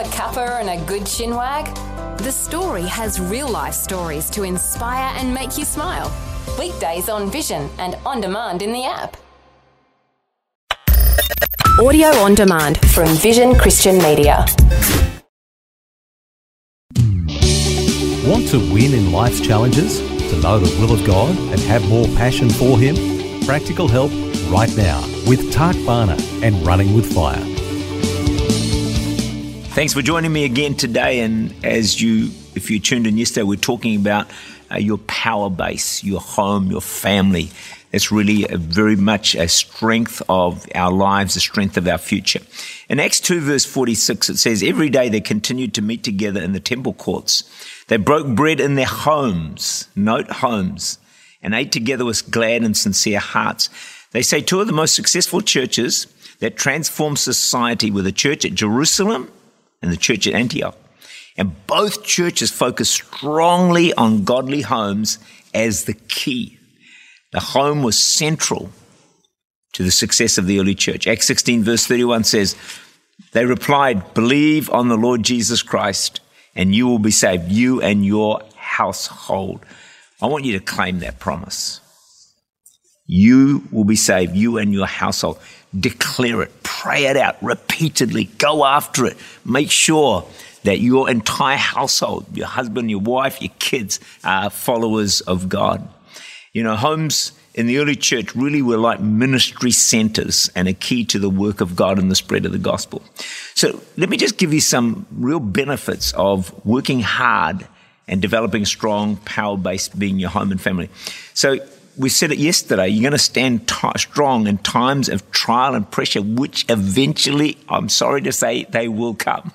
a cuppa and a good chinwag? The story has real life stories to inspire and make you smile. Weekdays on Vision and on demand in the app. Audio on demand from Vision Christian Media. Want to win in life's challenges? To know the will of God and have more passion for Him? Practical help right now with Tak Bhana and Running with Fire. Thanks for joining me again today. And as you, if you tuned in yesterday, we're talking about uh, your power base, your home, your family. That's really very much a strength of our lives, a strength of our future. In Acts 2 verse 46, it says, Every day they continued to meet together in the temple courts. They broke bread in their homes, note homes, and ate together with glad and sincere hearts. They say two of the most successful churches that transformed society were the church at Jerusalem and the church at Antioch. And both churches focused strongly on godly homes as the key. The home was central to the success of the early church. Acts 16, verse 31 says, They replied, Believe on the Lord Jesus Christ, and you will be saved, you and your household. I want you to claim that promise. You will be saved, you and your household. Declare it, pray it out repeatedly, go after it. Make sure that your entire household, your husband, your wife, your kids, are followers of God. You know, homes in the early church really were like ministry centers and a key to the work of God and the spread of the gospel. So let me just give you some real benefits of working hard and developing strong, power based being your home and family. So we said it yesterday, you're going to stand t- strong in times of trial and pressure, which eventually, I'm sorry to say, they will come.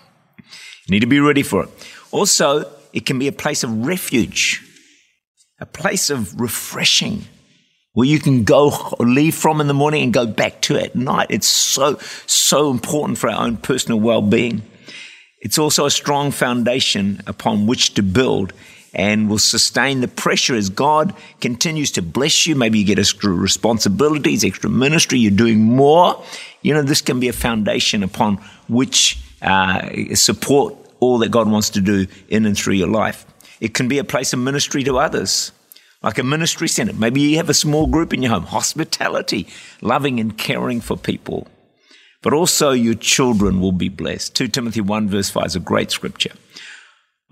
You need to be ready for it. Also, it can be a place of refuge a place of refreshing where you can go or leave from in the morning and go back to at night. It's so, so important for our own personal well being. It's also a strong foundation upon which to build and will sustain the pressure as God continues to bless you. Maybe you get extra responsibilities, extra ministry, you're doing more. You know, this can be a foundation upon which uh, support all that God wants to do in and through your life. It can be a place of ministry to others, like a ministry center. Maybe you have a small group in your home, hospitality, loving and caring for people. But also your children will be blessed. 2 Timothy 1 verse 5 is a great scripture.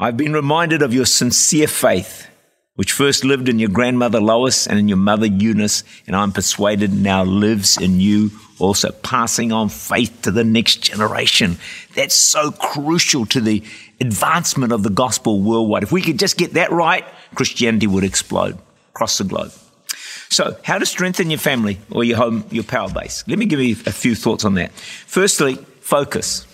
I've been reminded of your sincere faith, which first lived in your grandmother Lois and in your mother Eunice, and I'm persuaded now lives in you also, passing on faith to the next generation. That's so crucial to the advancement of the gospel worldwide. If we could just get that right, Christianity would explode across the globe. So, how to strengthen your family or your home, your power base? Let me give you a few thoughts on that. Firstly, focus.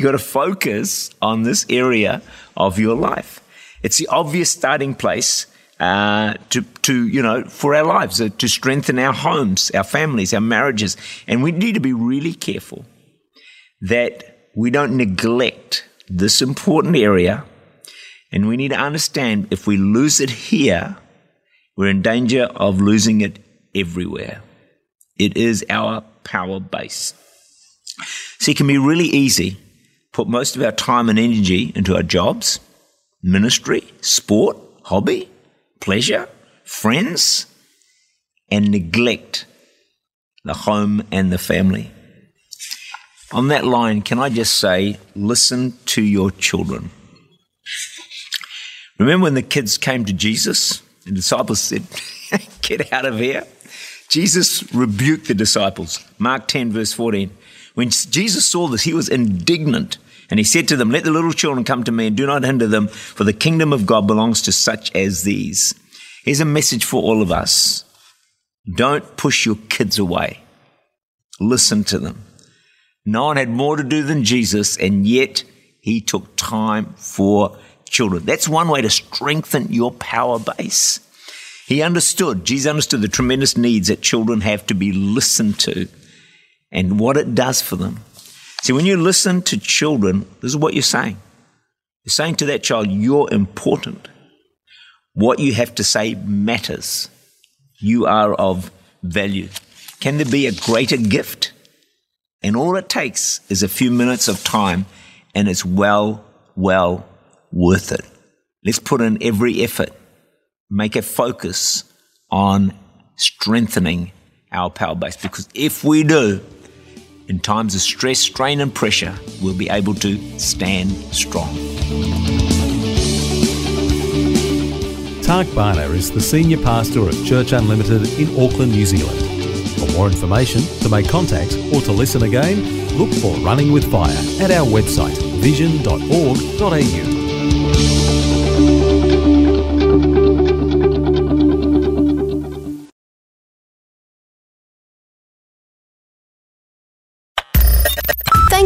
You got to focus on this area of your life. It's the obvious starting place uh, to, to, you know, for our lives, uh, to strengthen our homes, our families, our marriages. And we need to be really careful that we don't neglect this important area. And we need to understand if we lose it here, we're in danger of losing it everywhere. It is our power base. So it can be really easy put most of our time and energy into our jobs, ministry, sport, hobby, pleasure, friends, and neglect the home and the family. On that line, can I just say, listen to your children. Remember when the kids came to Jesus? The disciples said, Get out of here. Jesus rebuked the disciples. Mark 10, verse 14. When Jesus saw this, he was indignant. And he said to them, Let the little children come to me and do not hinder them, for the kingdom of God belongs to such as these. Here's a message for all of us don't push your kids away, listen to them. No one had more to do than Jesus, and yet he took time for children. That's one way to strengthen your power base. He understood, Jesus understood the tremendous needs that children have to be listened to and what it does for them. See, when you listen to children, this is what you're saying. You're saying to that child, you're important. What you have to say matters. You are of value. Can there be a greater gift? And all it takes is a few minutes of time and it's well, well worth it. Let's put in every effort, make a focus on strengthening our power base because if we do, in times of stress, strain, and pressure, we'll be able to stand strong. Tak Bhana is the Senior Pastor of Church Unlimited in Auckland, New Zealand. For more information, to make contact, or to listen again, look for Running with Fire at our website vision.org.au.